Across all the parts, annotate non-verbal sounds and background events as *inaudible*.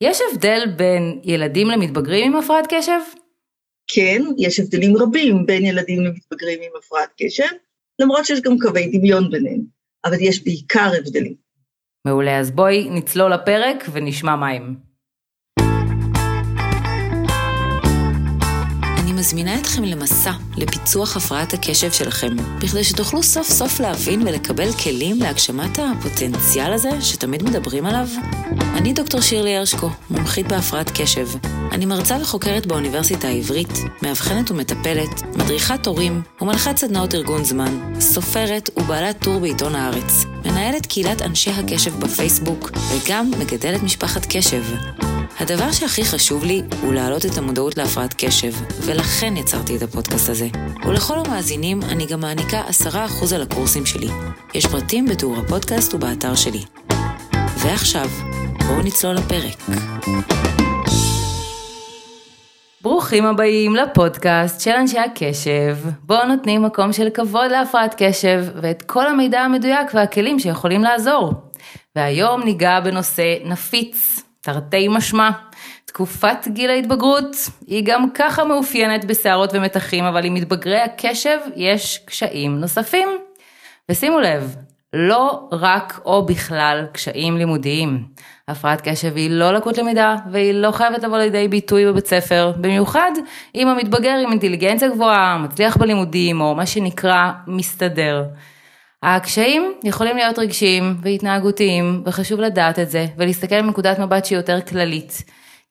יש הבדל בין ילדים למתבגרים עם הפרעת קשב? כן, יש הבדלים רבים בין ילדים למתבגרים עם הפרעת קשב, למרות שיש גם קווי דמיון ביניהם, אבל יש בעיקר הבדלים. מעולה, אז בואי נצלול לפרק ונשמע מה הם. מזמינה אתכם למסע לפיצוח הפרעת הקשב שלכם, בכדי שתוכלו סוף סוף להבין ולקבל כלים להגשמת הפוטנציאל הזה שתמיד מדברים עליו. אני דוקטור שירלי הרשקו, מומחית בהפרעת קשב. אני מרצה וחוקרת באוניברסיטה העברית, מאבחנת ומטפלת, מדריכת הורים ומנחת סדנאות ארגון זמן, סופרת ובעלת טור בעיתון הארץ, מנהלת קהילת אנשי הקשב בפייסבוק וגם מגדלת משפחת קשב. הדבר שהכי חשוב לי הוא להעלות את המודעות להפרעת קשב, ולכן יצרתי את הפודקאסט הזה. ולכל המאזינים אני גם מעניקה 10% על הקורסים שלי. יש פרטים בתיאור הפודקאסט ובאתר שלי. ועכשיו, בואו נצלול לפרק. ברוכים הבאים לפודקאסט של אנשי הקשב, בו נותנים מקום של כבוד להפרעת קשב ואת כל המידע המדויק והכלים שיכולים לעזור. והיום ניגע בנושא נפיץ, תרתי משמע. תקופת גיל ההתבגרות היא גם ככה מאופיינת בסערות ומתחים, אבל עם מתבגרי הקשב יש קשיים נוספים. ושימו לב, לא רק או בכלל קשיים לימודיים. הפרעת קשב היא לא לקות למידה והיא לא חייבת לבוא לידי ביטוי בבית ספר, במיוחד אם המתבגר עם אינטליגנציה גבוהה, מצליח בלימודים או מה שנקרא מסתדר. הקשיים יכולים להיות רגשיים והתנהגותיים, וחשוב לדעת את זה, ולהסתכל מנקודת מבט שהיא יותר כללית.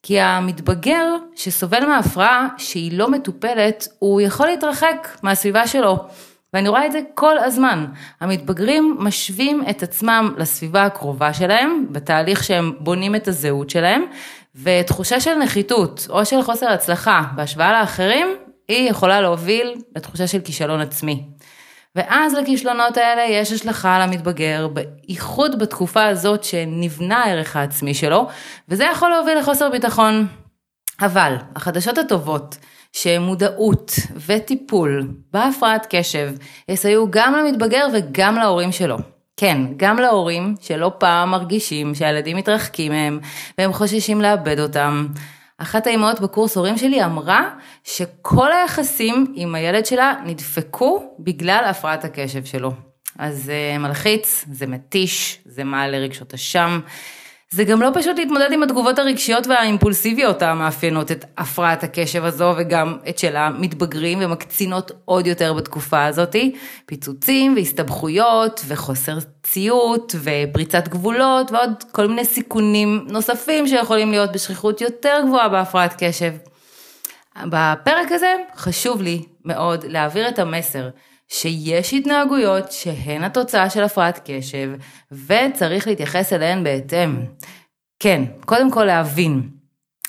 כי המתבגר שסובל מהפרעה שהיא לא מטופלת, הוא יכול להתרחק מהסביבה שלו. ואני רואה את זה כל הזמן. המתבגרים משווים את עצמם לסביבה הקרובה שלהם, בתהליך שהם בונים את הזהות שלהם, ותחושה של נחיתות או של חוסר הצלחה בהשוואה לאחרים, היא יכולה להוביל לתחושה של כישלון עצמי. ואז לכישלונות האלה יש השלכה על המתבגר, בייחוד בתקופה הזאת שנבנה הערך העצמי שלו, וזה יכול להוביל לחוסר ביטחון. אבל החדשות הטובות, שמודעות וטיפול בהפרעת קשב יסייעו גם למתבגר וגם להורים שלו. כן, גם להורים שלא פעם מרגישים שהילדים מתרחקים מהם והם חוששים לאבד אותם. אחת האימהות בקורס הורים שלי אמרה שכל היחסים עם הילד שלה נדפקו בגלל הפרעת הקשב שלו. אז זה מלחיץ, זה מתיש, זה מעלה רגשות אשם. זה גם לא פשוט להתמודד עם התגובות הרגשיות והאימפולסיביות המאפיינות את הפרעת הקשב הזו וגם את של המתבגרים ומקצינות עוד יותר בתקופה הזאתי. פיצוצים והסתבכויות וחוסר ציות ופריצת גבולות ועוד כל מיני סיכונים נוספים שיכולים להיות בשכיחות יותר גבוהה בהפרעת קשב. בפרק הזה חשוב לי מאוד להעביר את המסר שיש התנהגויות שהן התוצאה של הפרעת קשב, וצריך להתייחס אליהן בהתאם. כן, קודם כל להבין.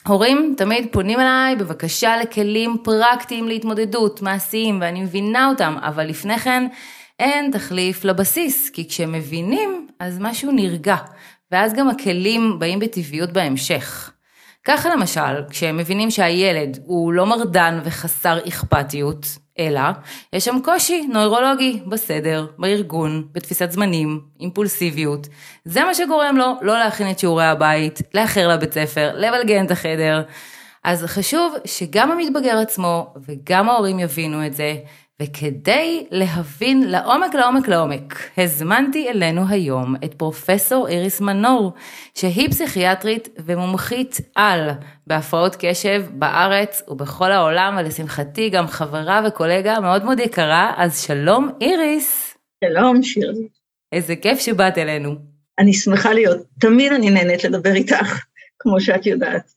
הורים תמיד פונים אליי בבקשה לכלים פרקטיים להתמודדות, מעשיים, ואני מבינה אותם, אבל לפני כן אין תחליף לבסיס, כי כשהם מבינים, אז משהו נרגע, ואז גם הכלים באים בטבעיות בהמשך. ככה למשל, כשהם מבינים שהילד הוא לא מרדן וחסר אכפתיות, אלא יש שם קושי נוירולוגי בסדר, בארגון, בתפיסת זמנים, אימפולסיביות. זה מה שגורם לו לא להכין את שיעורי הבית, לאחר לבית ספר, לבלגן את החדר. אז חשוב שגם המתבגר עצמו וגם ההורים יבינו את זה, וכדי להבין לעומק לעומק לעומק, הזמנתי אלינו היום את פרופסור איריס מנור, שהיא פסיכיאטרית ומומחית על בהפרעות קשב בארץ ובכל העולם, ולשמחתי גם חברה וקולגה מאוד מאוד יקרה, אז שלום איריס. שלום שירלי. איזה כיף שבאת אלינו. אני שמחה להיות, תמיד אני נהנית לדבר איתך, כמו שאת יודעת.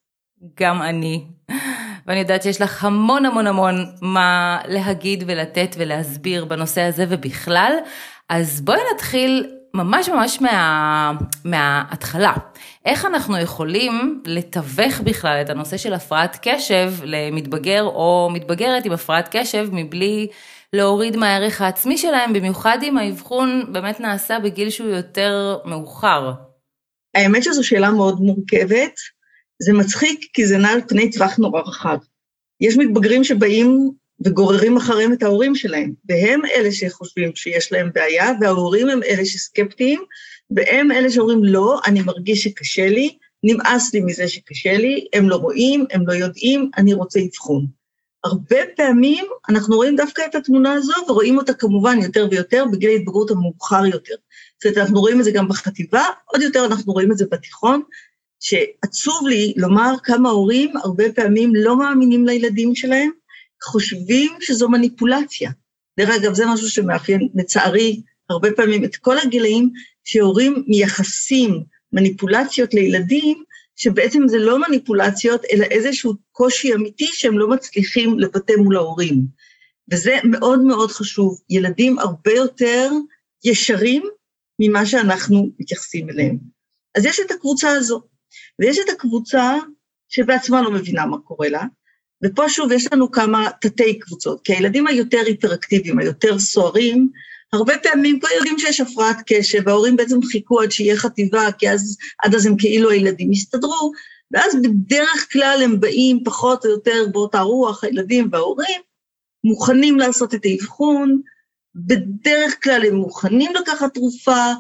גם אני. ואני יודעת שיש לך המון המון המון מה להגיד ולתת ולהסביר בנושא הזה ובכלל. אז בואי נתחיל ממש ממש מה, מההתחלה. איך אנחנו יכולים לתווך בכלל את הנושא של הפרעת קשב למתבגר או מתבגרת עם הפרעת קשב מבלי להוריד מהערך העצמי שלהם, במיוחד אם האבחון באמת נעשה בגיל שהוא יותר מאוחר. האמת שזו שאלה מאוד מורכבת. זה מצחיק כי זה נע על פני טווח נורא רחב. יש מתבגרים שבאים וגוררים אחריהם את ההורים שלהם, והם אלה שחושבים שיש להם בעיה, וההורים הם אלה שסקפטיים, והם אלה שאומרים, לא, אני מרגיש שקשה לי, נמאס לי מזה שקשה לי, הם לא רואים, הם לא יודעים, אני רוצה אבחון. הרבה פעמים אנחנו רואים דווקא את התמונה הזו, ורואים אותה כמובן יותר ויותר בגיל ההתבגרות המאוחר יותר. זאת אומרת, אנחנו רואים את זה גם בחטיבה, עוד יותר אנחנו רואים את זה בתיכון, שעצוב לי לומר כמה הורים הרבה פעמים לא מאמינים לילדים שלהם, חושבים שזו מניפולציה. דרך אגב, זה משהו שמאפיין, לצערי, הרבה פעמים את כל הגילאים, שהורים מייחסים מניפולציות לילדים, שבעצם זה לא מניפולציות, אלא איזשהו קושי אמיתי שהם לא מצליחים לבטא מול ההורים. וזה מאוד מאוד חשוב. ילדים הרבה יותר ישרים ממה שאנחנו מתייחסים אליהם. אז יש את הקבוצה הזו, ויש את הקבוצה שבעצמה לא מבינה מה קורה לה, ופה שוב יש לנו כמה תתי קבוצות, כי הילדים היותר היפראקטיביים, היותר סוערים, הרבה פעמים כבר יודעים שיש הפרעת קשב, וההורים בעצם חיכו עד שיהיה חטיבה, כי אז, עד אז הם כאילו הילדים יסתדרו, ואז בדרך כלל הם באים פחות או יותר באותה רוח, הילדים וההורים, מוכנים לעשות את האבחון, בדרך כלל הם מוכנים לקחת תרופה,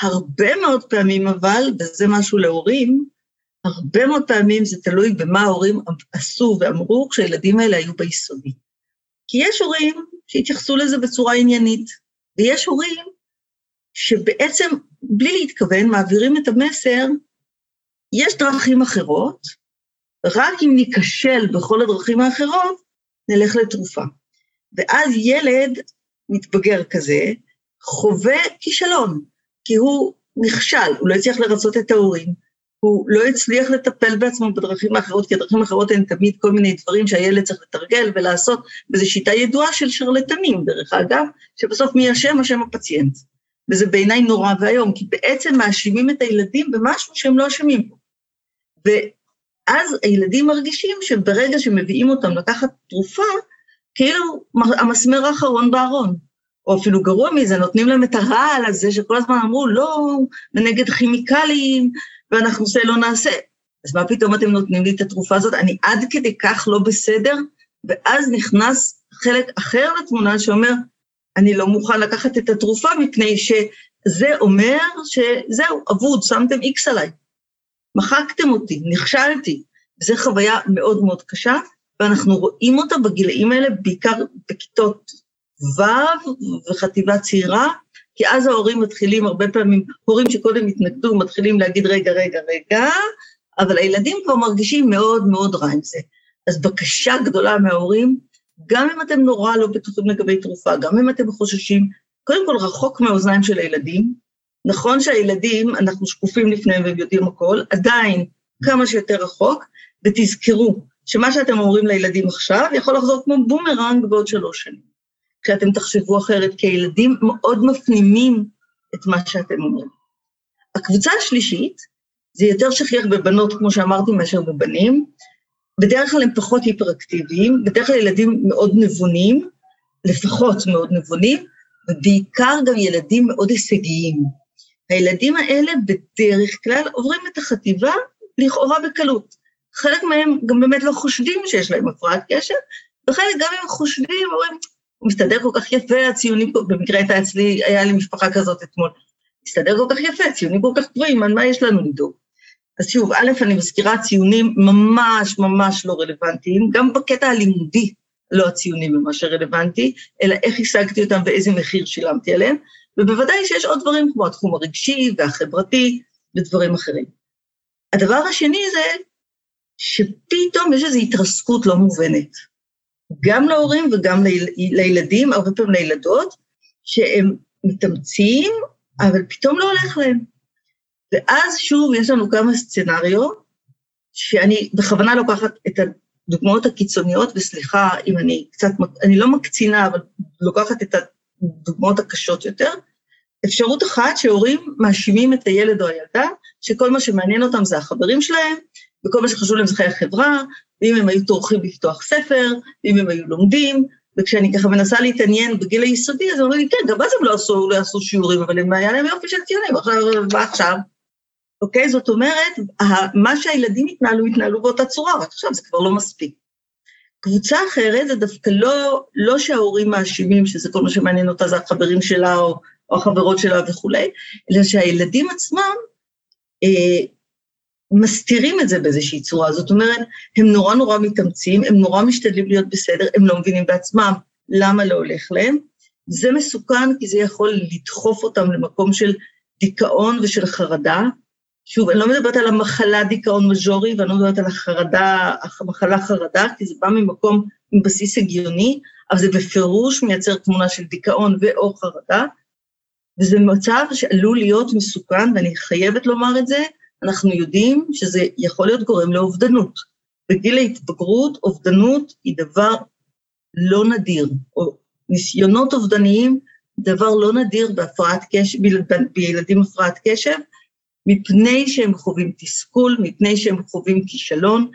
הרבה מאוד פעמים אבל, וזה משהו להורים, הרבה מאוד פעמים זה תלוי במה ההורים עשו ואמרו כשהילדים האלה היו ביסודי. כי יש הורים שהתייחסו לזה בצורה עניינית, ויש הורים שבעצם בלי להתכוון מעבירים את המסר, יש דרכים אחרות, רק אם ניכשל בכל הדרכים האחרות, נלך לתרופה. ואז ילד מתבגר כזה חווה כישלון, כי הוא נכשל, הוא לא הצליח לרצות את ההורים, הוא לא הצליח לטפל בעצמו בדרכים האחרות, כי הדרכים האחרות הן תמיד כל מיני דברים שהילד צריך לתרגל ולעשות, וזו שיטה ידועה של שרלטנים, דרך אגב, שבסוף מי אשם? אשם הפציינט. וזה בעיניי נורא ואיום, כי בעצם מאשימים את הילדים במשהו שהם לא אשמים בו. ואז הילדים מרגישים שברגע שמביאים אותם לקחת תרופה, כאילו המסמר האחרון בארון. או אפילו גרוע מזה, נותנים להם את הרעל הזה שכל הזמן אמרו, לא, ונגד כימיקלים, ואנחנו עושה לא נעשה. אז מה פתאום אתם נותנים לי את התרופה הזאת? אני עד כדי כך לא בסדר, ואז נכנס חלק אחר לתמונה שאומר, אני לא מוכן לקחת את התרופה מפני שזה אומר שזהו, אבוד, שמתם איקס עליי. מחקתם אותי, נכשלתי. זו חוויה מאוד מאוד קשה, ואנחנו רואים אותה בגילאים האלה, בעיקר בכיתות ו' וחטיבה צעירה, כי אז ההורים מתחילים, הרבה פעמים, הורים שקודם התנגדו, מתחילים להגיד, רגע, רגע, רגע, אבל הילדים כבר מרגישים מאוד מאוד רע עם זה. אז בקשה גדולה מההורים, גם אם אתם נורא לא בטוחים לגבי תרופה, גם אם אתם חוששים, קודם כל רחוק מהאוזניים של הילדים. נכון שהילדים, אנחנו שקופים לפניהם והם יודעים הכל, עדיין כמה שיותר רחוק, ותזכרו שמה שאתם אומרים לילדים עכשיו יכול לחזור כמו בומרנג בעוד שלוש שנים. כשאתם תחשבו אחרת, כי הילדים מאוד מפנימים את מה שאתם אומרים. הקבוצה השלישית, זה יותר שכיח בבנות, כמו שאמרתי, מאשר בבנים. בדרך כלל הם פחות היפראקטיביים, בדרך כלל ילדים מאוד נבונים, לפחות מאוד נבונים, ובעיקר גם ילדים מאוד הישגיים. הילדים האלה בדרך כלל עוברים את החטיבה לכאורה בקלות. חלק מהם גם באמת לא חושדים שיש להם הפרעת קשב, וחלק גם אם חושדים, אומרים, הוא מסתדר כל כך יפה, הציונים, במקרה הייתה אצלי, היה לי משפחה כזאת אתמול, מסתדר כל כך יפה, ציונים כל כך גבוהים, על מה יש לנו לדאוג? אז שוב, א', אני מזכירה ציונים ממש ממש לא רלוונטיים, גם בקטע הלימודי לא הציונים הם מה שרלוונטי, אלא איך השגתי אותם ואיזה מחיר שילמתי עליהם, ובוודאי שיש עוד דברים כמו התחום הרגשי והחברתי ודברים אחרים. הדבר השני זה שפתאום יש איזו התרסקות לא מובנת. גם להורים וגם לילדים, הרבה פעמים לילדות, שהם מתאמצים, אבל פתאום לא הולך להם. ואז שוב, יש לנו כמה סצנריו, שאני בכוונה לוקחת את הדוגמאות הקיצוניות, וסליחה אם אני קצת, אני לא מקצינה, אבל לוקחת את הדוגמאות הקשות יותר. אפשרות אחת שהורים מאשימים את הילד או הילדה, שכל מה שמעניין אותם זה החברים שלהם, וכל מה שחשוב להם זה חיי החברה, ואם הם היו טורחים לפתוח ספר, ואם הם היו לומדים, וכשאני ככה מנסה להתעניין בגיל היסודי, אז הם אומרים לי, כן, גם אז הם לא עשו, לא עשו שיעורים, אבל הם, היה להם יופי של ציונים, מה עכשיו? אוקיי? זאת אומרת, מה שהילדים התנהלו, התנהלו באותה צורה, רק עכשיו זה כבר לא מספיק. קבוצה אחרת זה דווקא לא, לא שההורים מאשימים, שזה כל מה שמעניין אותה זה החברים שלה או, או החברות שלה וכולי, אלא שהילדים עצמם אה, מסתירים את זה באיזושהי צורה. זאת אומרת, הם נורא נורא מתאמצים, הם נורא משתדלים להיות בסדר, הם לא מבינים בעצמם למה לא הולך להם. זה מסוכן כי זה יכול לדחוף אותם למקום של דיכאון ושל חרדה. שוב, אני לא מדברת על המחלה דיכאון מז'ורי, ואני לא מדברת על החרדה, המחלה חרדה, כי זה בא ממקום עם בסיס הגיוני, אבל זה בפירוש מייצר תמונה של דיכאון ו/או חרדה, וזה מצב שעלול להיות מסוכן, ואני חייבת לומר את זה, אנחנו יודעים שזה יכול להיות גורם לאובדנות. בגיל ההתבגרות, אובדנות היא דבר לא נדיר, או ניסיונות אובדניים, דבר לא נדיר בהפרעת קשב, בילדים הפרעת קשב, מפני שהם חווים תסכול, מפני שהם חווים כישלון,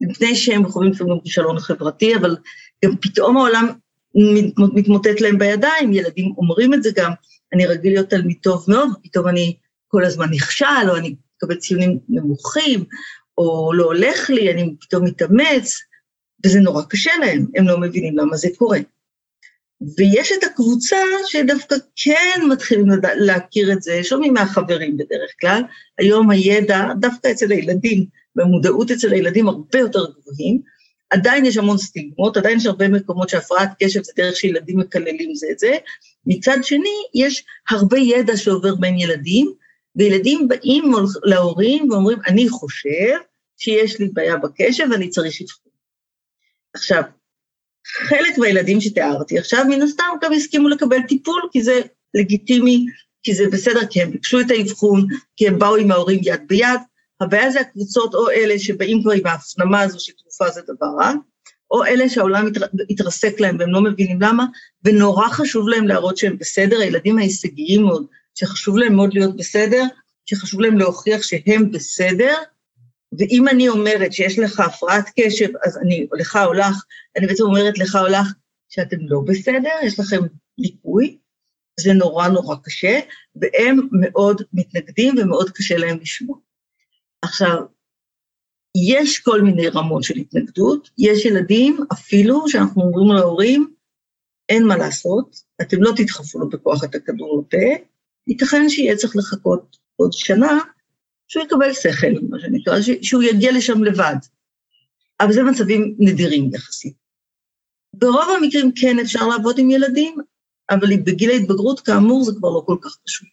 מפני שהם חווים לפעמים כישלון חברתי, אבל גם פתאום העולם מתמוטט להם בידיים, ילדים אומרים את זה גם, אני רגיל להיות תלמיד טוב מאוד, פתאום אני כל הזמן נכשל, או אני מקבל ציונים נמוכים, או לא הולך לי, אני פתאום מתאמץ, וזה נורא קשה להם, הם לא מבינים למה זה קורה. ויש את הקבוצה שדווקא כן מתחילים להכיר את זה, שומעים מהחברים בדרך כלל, היום הידע, דווקא אצל הילדים, במודעות אצל הילדים הרבה יותר גבוהים, עדיין יש המון סטיגמות, עדיין יש הרבה מקומות שהפרעת קשב זה דרך שילדים מקללים זה את זה, מצד שני, יש הרבה ידע שעובר בין ילדים, וילדים באים להורים ואומרים, אני חושב שיש לי בעיה בקשב ואני צריך אבחון. עכשיו, חלק מהילדים שתיארתי עכשיו, מן הסתם גם הסכימו לקבל טיפול, כי זה לגיטימי, כי זה בסדר, כי הם ביקשו את האבחון, כי הם באו עם ההורים יד ביד. הבעיה זה הקבוצות או אלה שבאים כבר עם ההפנמה הזו שתרופה זה דבר רע, או אלה שהעולם התרסק להם והם לא מבינים למה, ונורא חשוב להם להראות שהם בסדר, הילדים ההישגיים מאוד, שחשוב להם מאוד להיות בסדר, שחשוב להם להוכיח שהם בסדר, ואם אני אומרת שיש לך הפרעת קשב, אז אני, לך או לך, אני בעצם אומרת לך או לך שאתם לא בסדר, יש לכם ליקוי, זה נורא נורא קשה, והם מאוד מתנגדים ומאוד קשה להם לשמוע. עכשיו, יש כל מיני רמות של התנגדות, יש ילדים אפילו שאנחנו אומרים להורים, אין מה לעשות, אתם לא תדחפו לו בכוח את הכדור לפה, ייתכן שיהיה צריך לחכות עוד שנה שהוא יקבל שכל, מה שנקרא, שהוא יגיע לשם לבד. אבל זה מצבים נדירים יחסית. ברוב המקרים כן אפשר לעבוד עם ילדים, אבל בגיל ההתבגרות, כאמור, זה כבר לא כל כך פשוט.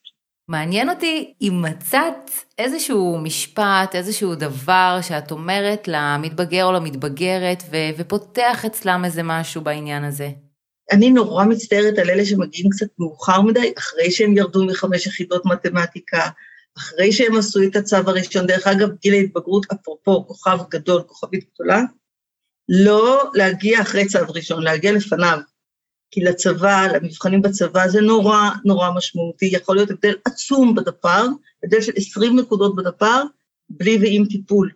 מעניין אותי אם מצאת איזשהו משפט, איזשהו דבר שאת אומרת למתבגר או למתבגרת, ו- ופותח אצלם איזה משהו בעניין הזה. אני נורא מצטערת על אלה שמגיעים קצת מאוחר מדי, אחרי שהם ירדו מחמש יחידות מתמטיקה, אחרי שהם עשו את הצו הראשון, דרך אגב, גיל ההתבגרות, אפרופו כוכב גדול, כוכבית גדולה, לא להגיע אחרי צו ראשון, להגיע לפניו. כי לצבא, למבחנים בצבא, זה נורא נורא משמעותי, יכול להיות הבדל עצום בדפ"ר, הבדל של 20 נקודות בדפ"ר, בלי ועם טיפול.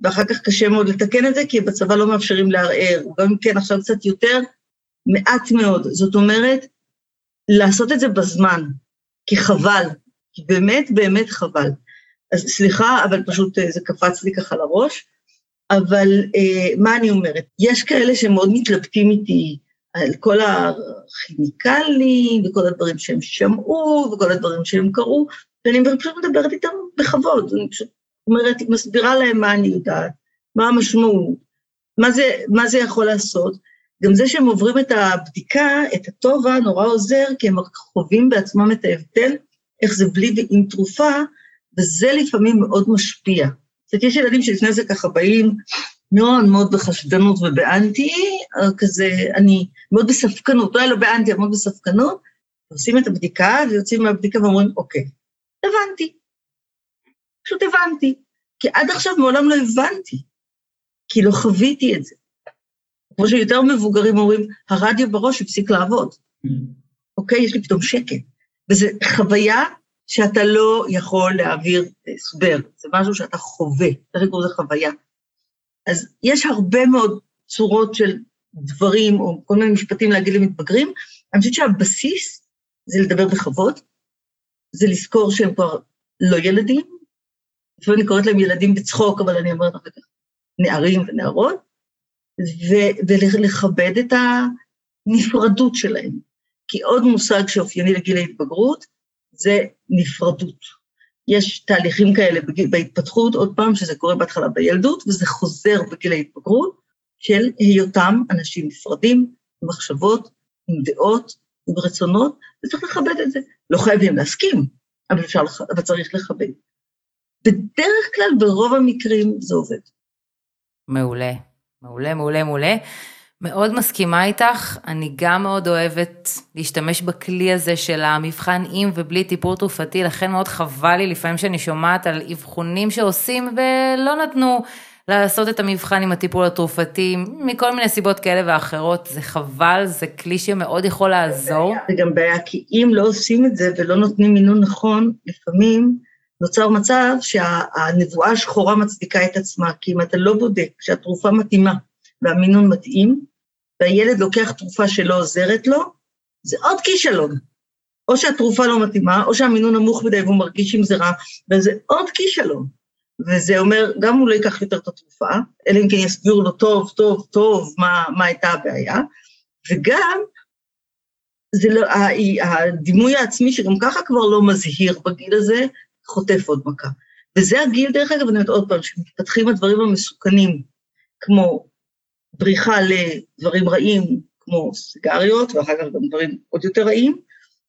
ואחר כך קשה מאוד לתקן את זה, כי בצבא לא מאפשרים לערער, גם אם כן עכשיו קצת יותר, מעט מאוד. זאת אומרת, לעשות את זה בזמן, כי חבל, כי באמת באמת חבל. אז סליחה, אבל פשוט אה, זה קפץ לי ככה לראש. אבל אה, מה אני אומרת? יש כאלה שמאוד מתלבטים איתי על כל הכימיקלים וכל הדברים שהם שמעו וכל הדברים שהם קראו, ואני פשוט מדברת איתם בכבוד, אני פשוט אומרת, מסבירה להם מה אני יודעת, מה המשמעות, מה זה, מה זה יכול לעשות. גם זה שהם עוברים את הבדיקה, את הטובה, נורא עוזר, כי הם חווים בעצמם את ההבדל, איך זה בלי ועם תרופה, וזה לפעמים מאוד משפיע. זאת אומרת, יש ילדים שלפני זה ככה באים מאוד מאוד בחשדנות ובאנטי, כזה, אני מאוד בספקנות, לא באנטי, אבל מאוד בספקנות, עושים את הבדיקה ויוצאים מהבדיקה ואומרים, אוקיי, הבנתי. פשוט הבנתי. כי עד עכשיו מעולם לא הבנתי, כי לא חוויתי את זה. כמו שיותר מבוגרים אומרים, הרדיו בראש הפסיק לעבוד. Mm. אוקיי? יש לי פתאום שקט. וזו חוויה שאתה לא יכול להעביר הסבר, זה משהו שאתה חווה, צריך לקרוא לזה חוויה. אז יש הרבה מאוד צורות של דברים, או כל מיני משפטים להגיד למתבגרים, אני חושבת שהבסיס זה לדבר בכבוד, זה לזכור שהם כבר לא ילדים, לפעמים אני קוראת להם ילדים בצחוק, אבל אני אומרת אחר כך נערים ונערות, ולכבד את הנפרדות שלהם. כי עוד מושג שאופייני לגיל ההתבגרות זה נפרדות. יש תהליכים כאלה בגיל, בהתפתחות, עוד פעם, שזה קורה בהתחלה בילדות, וזה חוזר בגיל ההתבגרות, של היותם אנשים נפרדים, עם מחשבות, עם דעות, עם רצונות, וצריך לכבד את זה. לא חייבים להסכים, אבל, אפשר, אבל צריך לכבד. בדרך כלל, ברוב המקרים, זה עובד. מעולה, מעולה, מעולה, מעולה. מאוד מסכימה איתך, אני גם מאוד אוהבת להשתמש בכלי הזה של המבחן עם ובלי טיפול תרופתי, לכן מאוד חבל לי לפעמים שאני שומעת על אבחונים שעושים ולא נתנו לעשות את המבחן עם הטיפול התרופתי, מכל מיני סיבות כאלה ואחרות, זה חבל, זה כלי שמאוד יכול לעזור. זה גם בעיה, כי אם לא עושים את זה ולא נותנים מינון נכון, לפעמים נוצר מצב שהנבואה השחורה מצדיקה את עצמה, כי אם אתה לא בודק שהתרופה מתאימה והמינון מתאים, והילד לוקח תרופה שלא עוזרת לו, זה עוד כישלון. או שהתרופה לא מתאימה, או שהמינון נמוך מדי והוא מרגיש עם זה רע, וזה עוד כישלון. וזה אומר, גם הוא לא ייקח יותר את התרופה, אלא אם כן יסבירו לו טוב, טוב, טוב מה, מה הייתה הבעיה, וגם זה לא, הדימוי העצמי שגם ככה כבר לא מזהיר בגיל הזה, חוטף עוד מכה. וזה הגיל, דרך אגב, אני אומרת עוד פעם, שמתפתחים הדברים המסוכנים, כמו בריחה לדברים רעים, כמו סיגריות, ואחר כך גם דברים עוד יותר רעים,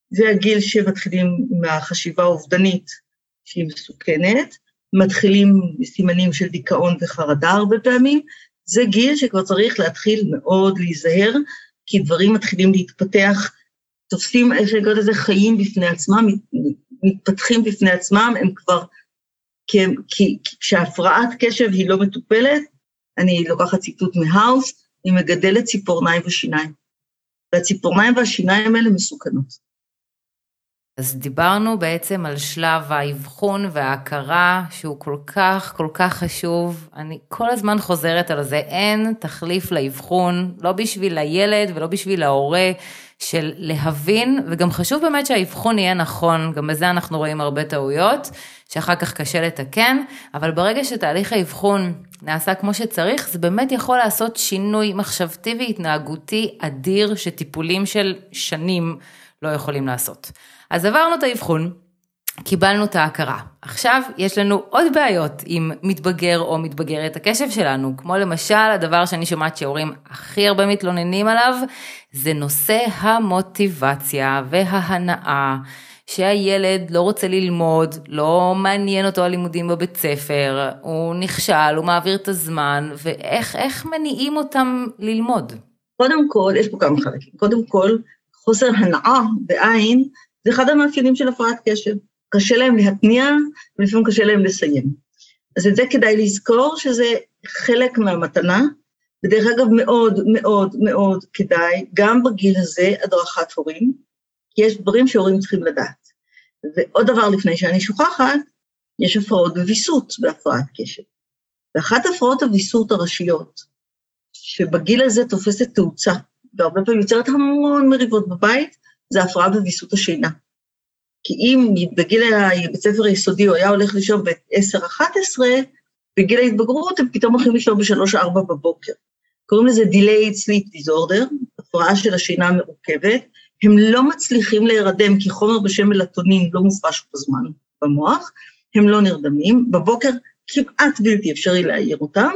זה הגיל שמתחילים מהחשיבה האובדנית, שהיא מסוכנת, מתחילים סימנים של דיכאון וחרדה הרבה פעמים, זה גיל שכבר צריך להתחיל מאוד להיזהר, כי דברים מתחילים להתפתח, תופסים, איך קוראת לזה, חיים בפני עצמם, מתפתחים בפני עצמם, הם כבר, כי, כשהפרעת קשב היא לא מטופלת, אני לוקחת ציטוט מהאוס, היא מגדלת ציפורניים ושיניים. והציפורניים והשיניים האלה מסוכנות. אז דיברנו בעצם על שלב האבחון וההכרה שהוא כל כך כל כך חשוב. אני כל הזמן חוזרת על זה, אין תחליף לאבחון, לא בשביל הילד ולא בשביל ההורה, של להבין, וגם חשוב באמת שהאבחון יהיה נכון, גם בזה אנחנו רואים הרבה טעויות, שאחר כך קשה לתקן, אבל ברגע שתהליך האבחון נעשה כמו שצריך, זה באמת יכול לעשות שינוי מחשבתי והתנהגותי אדיר שטיפולים של שנים לא יכולים לעשות. אז עברנו את האבחון, קיבלנו את ההכרה. עכשיו יש לנו עוד בעיות עם מתבגר או מתבגרת הקשב שלנו, כמו למשל הדבר שאני שומעת שהורים הכי הרבה מתלוננים עליו, זה נושא המוטיבציה וההנאה. שהילד לא רוצה ללמוד, לא מעניין אותו הלימודים בבית ספר, הוא נכשל, הוא מעביר את הזמן, ואיך מניעים אותם ללמוד? קודם כל, יש פה כמה חלקים. קודם כל, חוסר הנאה בעין זה אחד המאפיינים של הפרעת קשב. קשה להם להתניע, ולפעמים קשה להם לסיים. אז את זה כדאי לזכור שזה חלק מהמתנה, ודרך אגב מאוד מאוד מאוד כדאי, גם בגיל הזה, הדרכת הורים, כי יש דברים שהורים צריכים לדעת. ועוד דבר לפני שאני שוכחת, יש הפרעות בוויסות בהפרעת קשב. ואחת הפרעות הוויסות הראשיות, שבגיל הזה תופסת תאוצה, והרבה פעמים יוצרת המון מריבות בבית, זה הפרעה בוויסות השינה. כי אם בגיל הבית ספר היסודי הוא היה הולך לישון ב-10-11, בגיל ההתבגרות הם פתאום הולכים לישון ב-3-4 בבוקר. קוראים לזה delayed sleep disorder, הפרעה של השינה המרוכבת. הם לא מצליחים להירדם כי חומר בשם מלטונין לא מופרש בזמן במוח, הם לא נרדמים, בבוקר כמעט בלתי אפשרי להעיר אותם.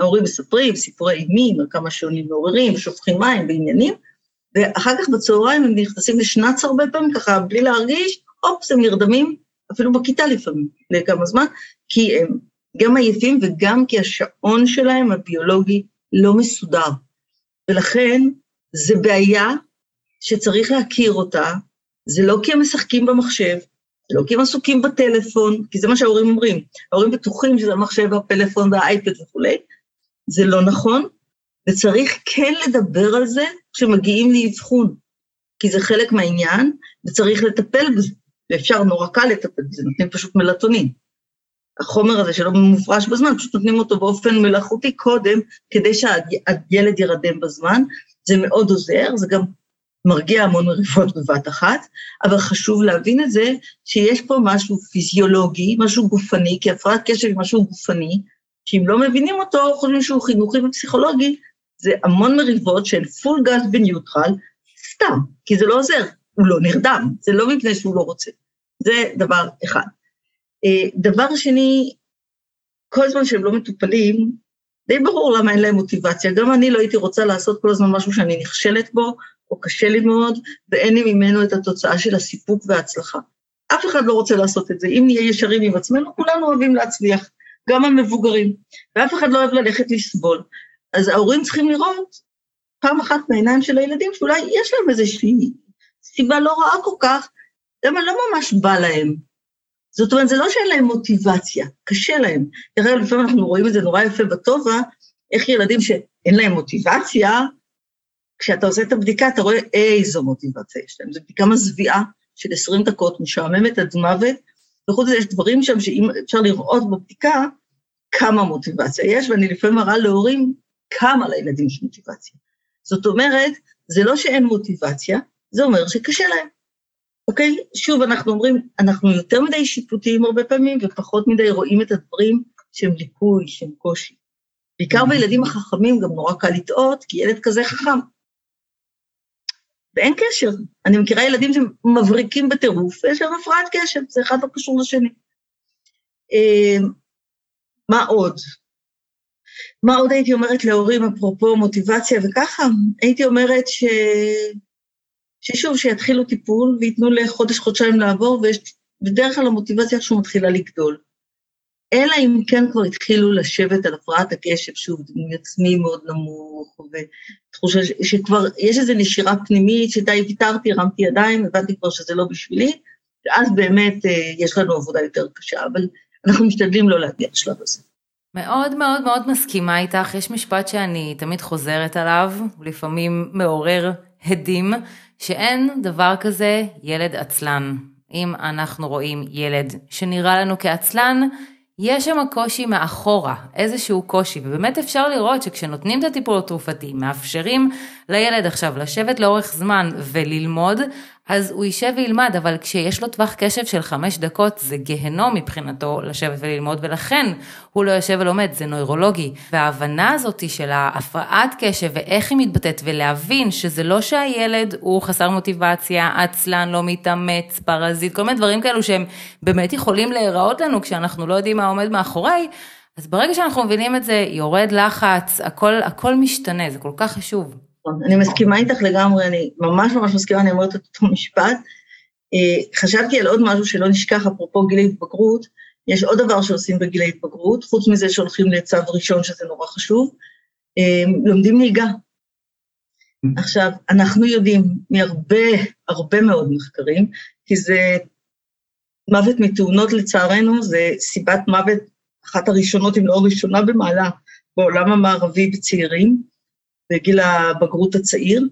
ההורים מספרים סיפורי אימים על כמה שעונים מעוררים, שופכים מים ועניינים, ואחר כך בצהריים הם נכנסים לשנץ הרבה פעמים, ככה בלי להרגיש, אופס, הם נרדמים, אפילו בכיתה לפעמים, לכמה זמן, כי הם גם עייפים וגם כי השעון שלהם, הביולוגי, לא מסודר. ולכן, זה בעיה שצריך להכיר אותה, זה לא כי הם משחקים במחשב, זה לא כי הם עסוקים בטלפון, כי זה מה שההורים אומרים. ההורים בטוחים שזה המחשב, הפלאפון והאייפד וכולי, זה לא נכון, וצריך כן לדבר על זה כשמגיעים לאבחון, כי זה חלק מהעניין, וצריך לטפל בזה, ואפשר נורא קל לטפל בזה, נותנים פשוט מלטונין. החומר הזה שלא מופרש בזמן, פשוט נותנים אותו באופן מלאכותי קודם, כדי שהילד ירדם בזמן, זה מאוד עוזר, זה גם מרגיע המון מריבות בבת אחת, אבל חשוב להבין את זה, שיש פה משהו פיזיולוגי, משהו גופני, כי הפרעת קשב היא משהו גופני, שאם לא מבינים אותו, חושבים שהוא חינוכי ופסיכולוגי, זה המון מריבות שהן פול גז בניוטרל, סתם, כי זה לא עוזר, הוא לא נרדם, זה לא מפני שהוא לא רוצה. זה דבר אחד. אה, דבר שני, כל זמן שהם לא מטופלים, די ברור למה אין להם מוטיבציה. גם אני לא הייתי רוצה לעשות כל הזמן משהו שאני נכשלת בו, או קשה לי מאוד, ואין לי ממנו את התוצאה של הסיפוק וההצלחה. אף אחד לא רוצה לעשות את זה. אם נהיה ישרים עם עצמנו, כולנו אוהבים להצליח, גם המבוגרים, ואף אחד לא אוהב ללכת לסבול. אז ההורים צריכים לראות פעם אחת מהעיניים של הילדים, שאולי יש להם איזושהי סיבה לא רעה כל כך, למה לא ממש בא להם. זאת אומרת, זה לא שאין להם מוטיבציה, קשה להם. אגב, לפעמים אנחנו רואים את זה נורא יפה בטובה, איך ילדים שאין להם מוטיבציה, כשאתה עושה את הבדיקה, אתה רואה איזו מוטיבציה יש להם. זו בדיקה מזוויעה של 20 דקות, משעממת עד מוות, וחוץ מזה יש דברים שם שאם אפשר לראות בבדיקה כמה מוטיבציה יש, ואני לפעמים מראה להורים כמה לילדים יש מוטיבציה. זאת אומרת, זה לא שאין מוטיבציה, זה אומר שקשה להם. אוקיי? שוב, אנחנו אומרים, אנחנו יותר מדי שיפוטיים הרבה פעמים, ופחות מדי רואים את הדברים שהם ליקוי, שהם קושי. בעיקר בילדים החכמים גם נורא קל לטעות, כי ילד כזה חכם. ואין קשר. אני מכירה ילדים שמבריקים בטירוף, ויש להם הפרעת קשב, זה אחד לא קשור לשני. אמ, מה עוד? מה עוד הייתי אומרת להורים, אפרופו מוטיבציה וככה? הייתי אומרת ש... ששוב, שיתחילו טיפול וייתנו לחודש-חודשיים לעבור, ויש בדרך כלל המוטיבציה איכשהו מתחילה לגדול. אלא אם כן כבר התחילו לשבת על הפרעת הקשב, שוב, דימוי עצמי מאוד נמוך, ותחושה שכבר יש איזו נשירה פנימית, שדי ויתרתי, הרמתי ידיים, הבנתי כבר שזה לא בשבילי, ואז באמת אה, יש לנו עבודה יותר קשה, אבל אנחנו משתדלים לא להגיע לשלב הזה. מאוד מאוד מאוד מסכימה איתך, יש משפט שאני תמיד חוזרת עליו, לפעמים מעורר הדים, שאין דבר כזה ילד עצלן. אם אנחנו רואים ילד שנראה לנו כעצלן, יש שם קושי מאחורה, איזשהו קושי, ובאמת אפשר לראות שכשנותנים את הטיפול התרופתי, מאפשרים לילד עכשיו לשבת לאורך זמן וללמוד, אז הוא יישב וילמד, אבל כשיש לו טווח קשב של חמש דקות, זה גיהנום מבחינתו לשבת וללמוד, ולכן הוא לא יושב ולומד, זה נוירולוגי. וההבנה הזאת של ההפרעת קשב ואיך היא מתבטאת, ולהבין שזה לא שהילד הוא חסר מוטיבציה, עצלן, לא מתאמץ, פרזיט, כל מיני דברים כאלו שהם באמת יכולים להיראות לנו כשאנחנו לא יודעים מה עומד מאחורי, אז ברגע שאנחנו מבינים את זה, יורד לחץ, הכל, הכל משתנה, זה כל כך חשוב. אני מסכימה איתך לגמרי, אני ממש ממש מסכימה, אני אומרת את אותו משפט. אה, חשבתי על עוד משהו שלא נשכח, אפרופו גיל ההתבגרות, יש עוד דבר שעושים בגיל ההתבגרות, חוץ מזה שהולכים לצו ראשון, שזה נורא חשוב, אה, לומדים נהיגה. עכשיו, אנחנו יודעים מהרבה, הרבה מאוד מחקרים, כי זה מוות מתאונות לצערנו, זה סיבת מוות אחת הראשונות, אם לא הראשונה במעלה, בעולם המערבי בצעירים. בגיל הבגרות הצעיר.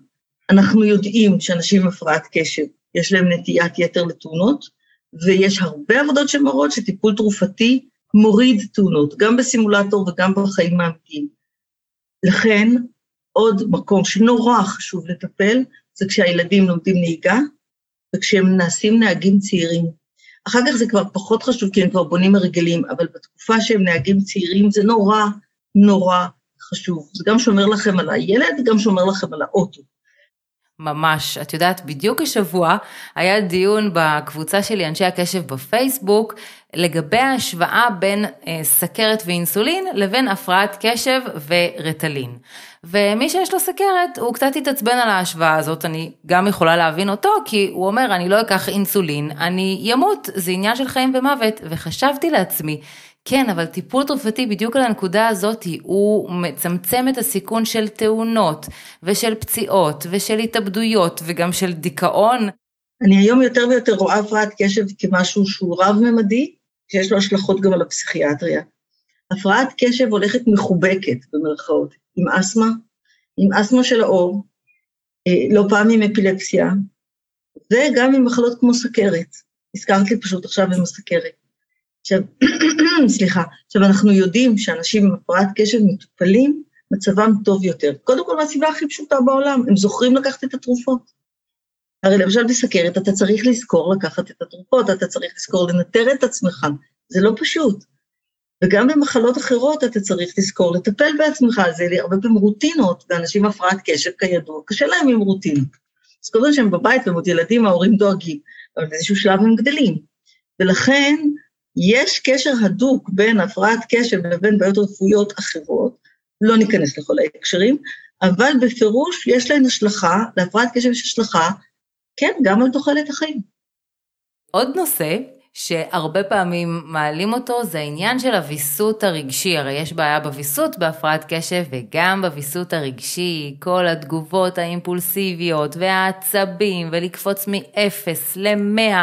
אנחנו יודעים שאנשים עם הפרעת קשב, יש להם נטיית יתר לתאונות, ויש הרבה עבודות שמראות שטיפול תרופתי מוריד תאונות, גם בסימולטור וגם בחיים האמיתיים. לכן, עוד מקום שנורא חשוב לטפל, זה כשהילדים לומדים נהיגה, וכשהם נעשים נהגים צעירים. אחר כך זה כבר פחות חשוב, כי הם כבר בונים הרגלים, אבל בתקופה שהם נהגים צעירים זה נורא, נורא חשוב. זה גם שומר לכם על הילד, גם שומר לכם על האוטו. ממש. את יודעת, בדיוק השבוע היה דיון בקבוצה שלי, אנשי הקשב בפייסבוק, לגבי ההשוואה בין אה, סכרת ואינסולין לבין הפרעת קשב ורטלין. ומי שיש לו סכרת, הוא קצת התעצבן על ההשוואה הזאת, אני גם יכולה להבין אותו, כי הוא אומר, אני לא אקח אינסולין, אני ימות, זה עניין של חיים ומוות. וחשבתי לעצמי, כן, אבל טיפול תרופתי בדיוק על הנקודה הזאת, הוא מצמצם את הסיכון של תאונות, ושל פציעות, ושל התאבדויות, וגם של דיכאון. אני היום יותר ויותר רואה הפרעת קשב כמשהו שהוא רב-ממדי, שיש לו השלכות גם על הפסיכיאטריה. הפרעת קשב הולכת מחובקת, במרכאות, עם אסתמה, עם אסתמה של האור, אה, לא פעם עם אפילפסיה, וגם עם מחלות כמו סכרת. הזכרת לי פשוט עכשיו עם הסכרת. עכשיו, *clears throat* סליחה, עכשיו אנחנו יודעים שאנשים עם הפרעת קשב מטופלים, מצבם טוב יותר. קודם כל מהסיבה הכי פשוטה בעולם, הם זוכרים לקחת את התרופות. הרי למשל בסכרת אתה צריך לזכור לקחת את התרופות, אתה צריך לזכור לנטר את עצמך, זה לא פשוט. וגם במחלות אחרות אתה צריך לזכור לטפל בעצמך, זה הרבה פעמים רוטינות, ואנשים עם הפרעת קשב כידוע, קשה להם עם רוטינות. אז כל שהם בבית, ומות ילדים, ההורים דואגים, אבל באיזשהו שלב הם גדלים. ולכן יש קשר הדוק בין הפרעת קשב לבין בעיות רפואיות אחרות, לא ניכנס לכל ההקשרים, אבל בפירוש יש להן השלכה, להפרעת קשב יש השלכה, כן, גם על תוחלת החיים. עוד נושא שהרבה פעמים מעלים אותו זה העניין של הוויסות הרגשי, הרי יש בעיה בוויסות בהפרעת קשב וגם בוויסות הרגשי, כל התגובות האימפולסיביות והעצבים ולקפוץ מ-0 ל-100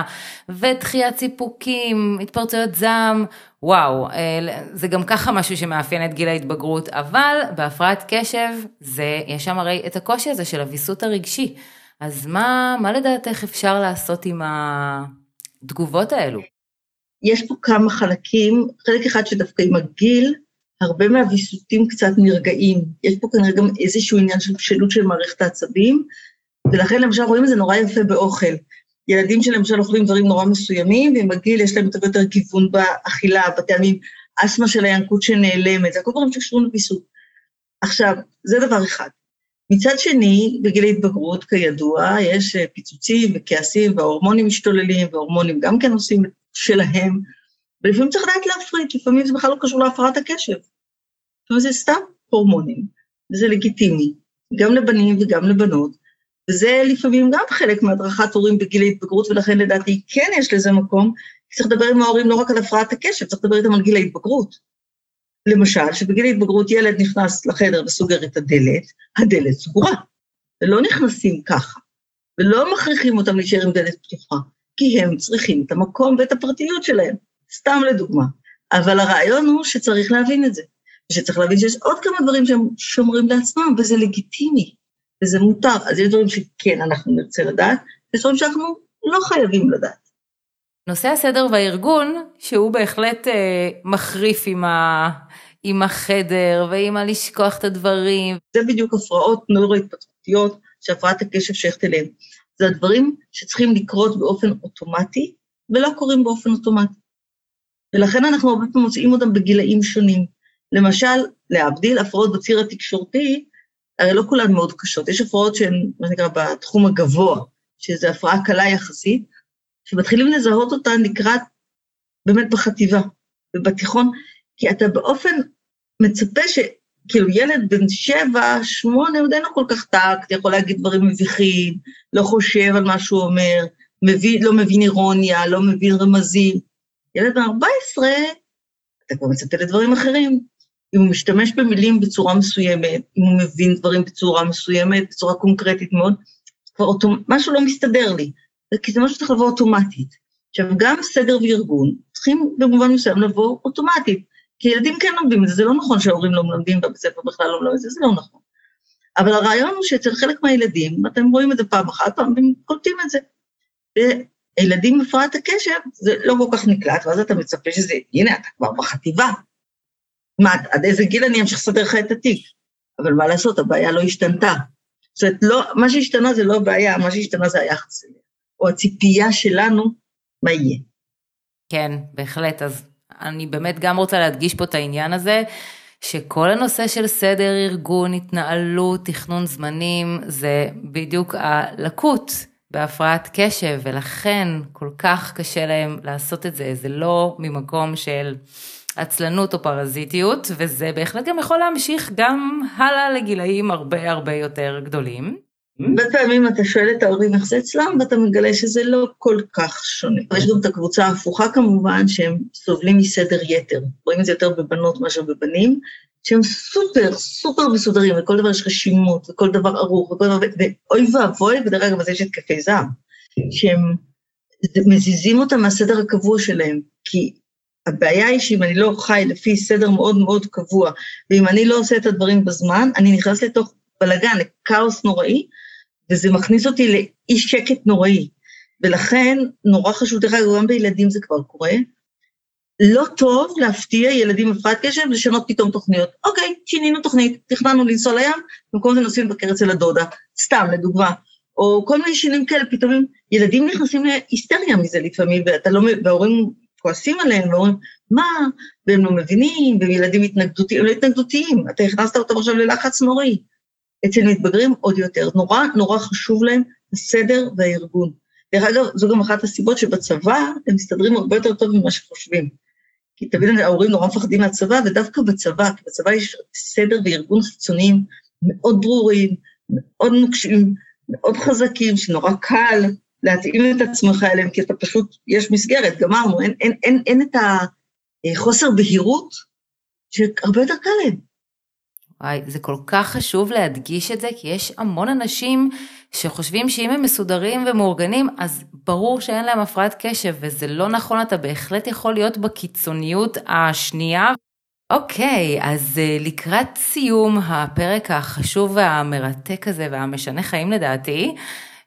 ודחיית סיפוקים, התפרצויות זעם, וואו, אה, זה גם ככה משהו שמאפיין את גיל ההתבגרות, אבל בהפרעת קשב זה, יש שם הרי את הקושי הזה של הוויסות הרגשי. אז מה, מה לדעתך אפשר לעשות עם ה... התגובות האלו? יש פה כמה חלקים, חלק אחד שדווקא עם הגיל, הרבה מהוויסותים קצת נרגעים. יש פה כנראה גם איזשהו עניין של בשלות של מערכת העצבים, ולכן למשל רואים את זה נורא יפה באוכל. ילדים שלמשל אוכלים דברים נורא מסוימים, ועם הגיל יש להם יותר ויותר גיוון באכילה, בטעמים, אסתמה של הינקות שנעלמת, זה הכל דברים שקשורים לוויסות. עכשיו, זה דבר אחד. מצד שני, בגיל ההתבגרות, כידוע, יש אה, פיצוצים וכעסים וההורמונים משתוללים, וההורמונים גם כן עושים שלהם, ולפעמים צריך לדעת להפריד, לפעמים זה בכלל לא קשור להפרעת הקשב. לפעמים זה סתם הורמונים, וזה לגיטימי, גם לבנים וגם לבנות, וזה לפעמים גם חלק מהדרכת הורים בגיל ההתבגרות, ולכן לדעתי כן יש לזה מקום, כי צריך לדבר עם ההורים לא רק על הפרעת הקשב, צריך לדבר איתם על גיל ההתבגרות. למשל, שבגיל ההתבגרות ילד נכנס לחדר וסוגר את הדלת, הדלת סגורה, ולא נכנסים ככה, ולא מכריחים אותם להישאר עם דלת פתוחה, כי הם צריכים את המקום ואת הפרטיות שלהם, סתם לדוגמה. אבל הרעיון הוא שצריך להבין את זה, ושצריך להבין שיש עוד כמה דברים שהם שומרים לעצמם, וזה לגיטימי, וזה מותר. אז יש דברים שכן אנחנו נרצה לדעת, יש דברים שאנחנו לא חייבים לדעת. נושא הסדר והארגון, שהוא בהחלט אה, מחריף עם, ה, עם החדר ועם הלשכוח את הדברים. זה בדיוק הפרעות נוירו-התפתחותיות שהפרעת הקשב שייכת אליהן. זה הדברים שצריכים לקרות באופן אוטומטי, ולא קורים באופן אוטומטי. ולכן אנחנו הרבה פעמים מוצאים אותם בגילאים שונים. למשל, להבדיל הפרעות בציר התקשורתי, הרי לא כולן מאוד קשות, יש הפרעות שהן, מה שנקרא, בתחום הגבוה, שזו הפרעה קלה יחסית, שמתחילים לזהות אותן לקראת, באמת בחטיבה ובתיכון, כי אתה באופן מצפה שכאילו ילד בן שבע, שמונה, הוא די לא כל כך טקט, יכול להגיד דברים מביכים, לא חושב על מה שהוא אומר, מבין, לא מבין אירוניה, לא מבין רמזים. ילד בן 14, אתה כבר מצפה לדברים אחרים. אם הוא משתמש במילים בצורה מסוימת, אם הוא מבין דברים בצורה מסוימת, בצורה קונקרטית מאוד, כבר אותו, משהו לא מסתדר לי. כי זה משהו שצריך לבוא אוטומטית. עכשיו, גם סדר וארגון צריכים במובן מסוים לבוא אוטומטית, כי ילדים כן לומדים את זה, זה לא נכון שההורים לא מלמדים בבית ספר בכלל לא מלמדים את זה, זה לא נכון. אבל הרעיון הוא שאצל חלק מהילדים, אתם רואים את זה פעם אחת, פעם הם קולטים את זה. וילדים עם הפרעת הקשב, זה לא כל כך נקלט, ואז אתה מצפה שזה, הנה, אתה כבר בחטיבה. מה, עד איזה גיל אני אמשיך לסדר לך את התיק? אבל מה לעשות, הבעיה לא השתנתה. זאת אומרת, לא, מה שהשתנה זה לא הבעיה, מה שהשתנה זה היחס אליה. או הציפייה שלנו מה יהיה. כן, בהחלט. אז אני באמת גם רוצה להדגיש פה את העניין הזה, שכל הנושא של סדר ארגון, התנהלות, תכנון זמנים, זה בדיוק הלקות בהפרעת קשב, ולכן כל כך קשה להם לעשות את זה. זה לא ממקום של עצלנות או פרזיטיות, וזה בהחלט גם יכול להמשיך גם הלאה לגילאים הרבה הרבה יותר גדולים. הרבה פעמים אתה שואל את ההורים איך זה אצלם, ואתה מגלה שזה לא כל כך שונה. יש גם את הקבוצה ההפוכה כמובן, שהם סובלים מסדר יתר. רואים את זה יותר בבנות מאשר בבנים, שהם סופר, סופר מסודרים, וכל דבר יש רשימות, וכל דבר ערוך, וכל דבר, ואוי ואבוי, ודרך אגב, אז יש התקפי זעם, שהם מזיזים אותם מהסדר הקבוע שלהם, כי הבעיה היא שאם אני לא חי לפי סדר מאוד מאוד קבוע, ואם אני לא עושה את הדברים בזמן, אני נכנס לתוך בלאגן, לכאוס נוראי, וזה מכניס אותי לאי שקט נוראי. ולכן נורא חשוב, דרך אגב, גם בילדים זה כבר קורה, לא טוב להפתיע ילדים בפרעת קשב לשנות פתאום תוכניות. אוקיי, שינינו תוכנית, תכננו לנסוע לים, במקום זה נוסעים לבקר אצל הדודה, סתם, לדוגמה. או כל מיני שינויים כאלה, פתאום ילדים נכנסים להיסטריה מזה לפעמים, ואתה לא, וההורים כועסים עליהם, ואומרים, מה, והם לא מבינים, וילדים התנגדותיים, הם לא התנגדותיים, אתה הכנסת אותם עכשיו ללחץ נוראי. אצל מתבגרים עוד יותר. נורא נורא חשוב להם הסדר והארגון. דרך אגב, זו גם אחת הסיבות שבצבא הם מסתדרים הרבה יותר טוב ממה שחושבים. כי תמיד ההורים נורא מפחדים מהצבא, ודווקא בצבא, כי בצבא יש סדר וארגון חיצוניים מאוד ברורים, מאוד נוקשים, מאוד חזקים, שנורא קל להתאים את עצמך אליהם, כי אתה פשוט, יש מסגרת, גמרנו, אין, אין, אין, אין את החוסר בהירות שהרבה יותר קל להם. וואי, זה כל כך חשוב להדגיש את זה, כי יש המון אנשים שחושבים שאם הם מסודרים ומאורגנים, אז ברור שאין להם הפרעת קשב, וזה לא נכון, אתה בהחלט יכול להיות בקיצוניות השנייה. אוקיי, אז אה, לקראת סיום הפרק החשוב והמרתק הזה והמשנה חיים לדעתי,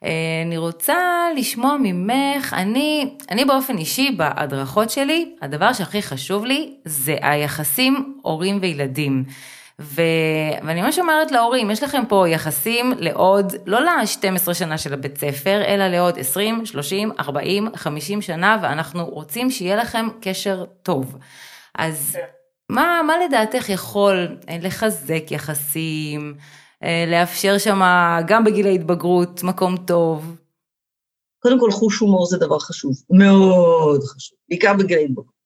אה, אני רוצה לשמוע ממך, אני, אני באופן אישי בהדרכות שלי, הדבר שהכי חשוב לי זה היחסים הורים וילדים. ו... ואני ממש אומרת להורים, יש לכם פה יחסים לעוד, לא ל-12 שנה של הבית ספר, אלא לעוד 20, 30, 40, 50 שנה, ואנחנו רוצים שיהיה לכם קשר טוב. אז כן. מה, מה לדעתך יכול אה, לחזק יחסים, אה, לאפשר שם גם בגיל ההתבגרות מקום טוב? קודם כל, חוש הומור זה דבר חשוב, מאוד חשוב, בעיקר בגיל ההתבגרות.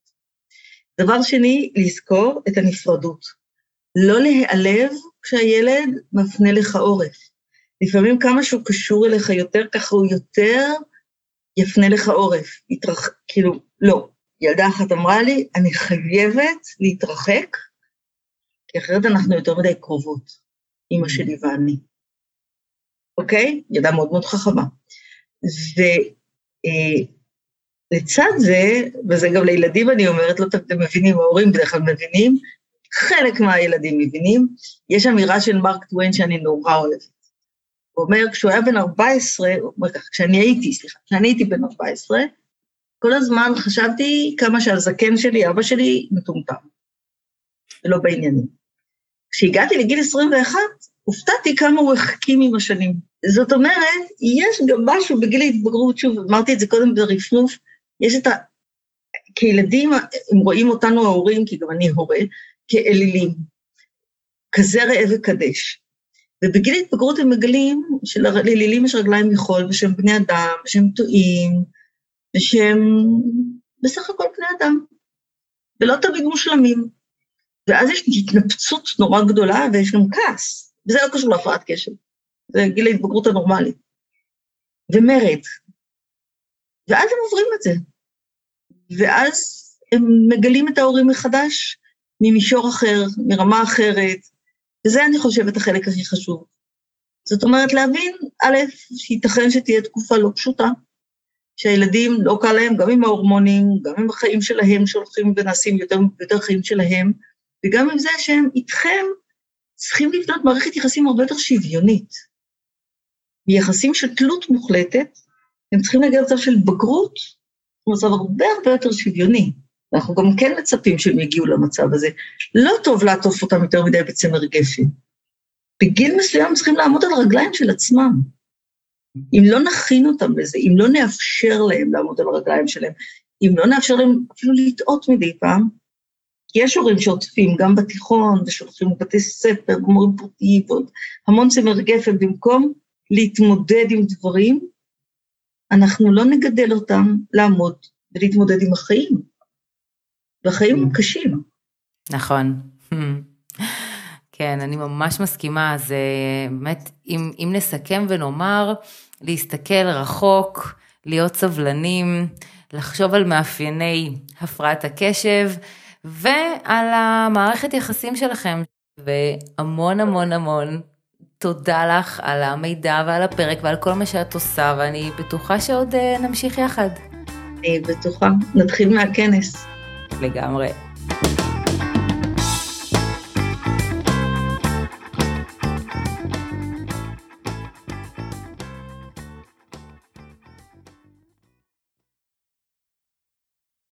דבר שני, לזכור את הנפרדות. לא להיעלב כשהילד מפנה לך עורף. לפעמים כמה שהוא קשור אליך יותר, ככה הוא יותר יפנה לך עורף. יתרח... כאילו, לא. ילדה אחת אמרה לי, אני חייבת להתרחק, כי אחרת אנחנו יותר מדי קרובות, אימא שלי ואני. אוקיי? ילדה מאוד מאוד חכמה. ולצד אה, זה, וזה גם לילדים אני אומרת, לא תמיד הם מבינים, ההורים בדרך כלל מבינים, חלק מהילדים מבינים. יש אמירה של מרק טוויין שאני נורא אוהבת. הוא אומר, כשהוא היה בן 14, הוא אומר ככה, כשאני הייתי, סליחה, כשאני הייתי בן 14, כל הזמן חשבתי כמה שהזקן שלי, אבא שלי, מטומטם. ולא בעניינים. כשהגעתי לגיל 21, הופתעתי כמה הוא החכים עם השנים. זאת אומרת, יש גם משהו בגיל ההתבגרות, שוב, אמרתי את זה קודם ברפרוף, יש את ה... כילדים, הם רואים אותנו ההורים, כי גם אני הורה, כאלילים, כזה ראה וקדש. ובגיל ההתבגרות הם מגלים שלאלילים יש רגליים מחול, ושהם בני אדם, ושהם טועים, ושהם בסך הכל בני אדם, ולא תמיד מושלמים. ואז יש התנפצות נורא גדולה, ויש גם כעס, וזה לא קשור להפרעת קשב, זה גיל ההתבגרות הנורמלית. ומרד. ואז הם עוברים את זה. ואז הם מגלים את ההורים מחדש, ממישור אחר, מרמה אחרת, וזה אני חושבת החלק הכי חשוב. זאת אומרת, להבין, א', שייתכן שתהיה תקופה לא פשוטה, שהילדים לא קל להם, גם עם ההורמונים, גם עם החיים שלהם שהולכים ונעשים יותר ויותר חיים שלהם, וגם עם זה שהם איתכם צריכים לבנות מערכת יחסים הרבה יותר שוויונית. מיחסים של תלות מוחלטת, הם צריכים להגיע למצב של בגרות, מצב הרבה הרבה יותר שוויוני. ואנחנו גם כן מצפים שהם יגיעו למצב הזה. לא טוב לעטוף אותם יותר מדי בצמר גפן. בגיל מסוים צריכים לעמוד על הרגליים של עצמם. אם לא נכין אותם לזה, אם לא נאפשר להם לעמוד על הרגליים שלהם, אם לא נאפשר להם אפילו לטעות מדי פעם, יש הורים שעוטפים גם בתיכון ושולחים לבתי ספר ומורים פרטיים ועוד המון צמר גפן, במקום להתמודד עם דברים, אנחנו לא נגדל אותם לעמוד ולהתמודד עם החיים. והחיים הם קשים. נכון. כן, אני ממש מסכימה, אז באמת, אם, אם נסכם ונאמר, להסתכל רחוק, להיות סבלנים, לחשוב על מאפייני הפרעת הקשב ועל המערכת יחסים שלכם. והמון המון המון תודה לך על המידע ועל הפרק ועל כל מה שאת עושה, ואני בטוחה שעוד אה, נמשיך יחד. אני בטוחה. נתחיל מהכנס. לגמרי.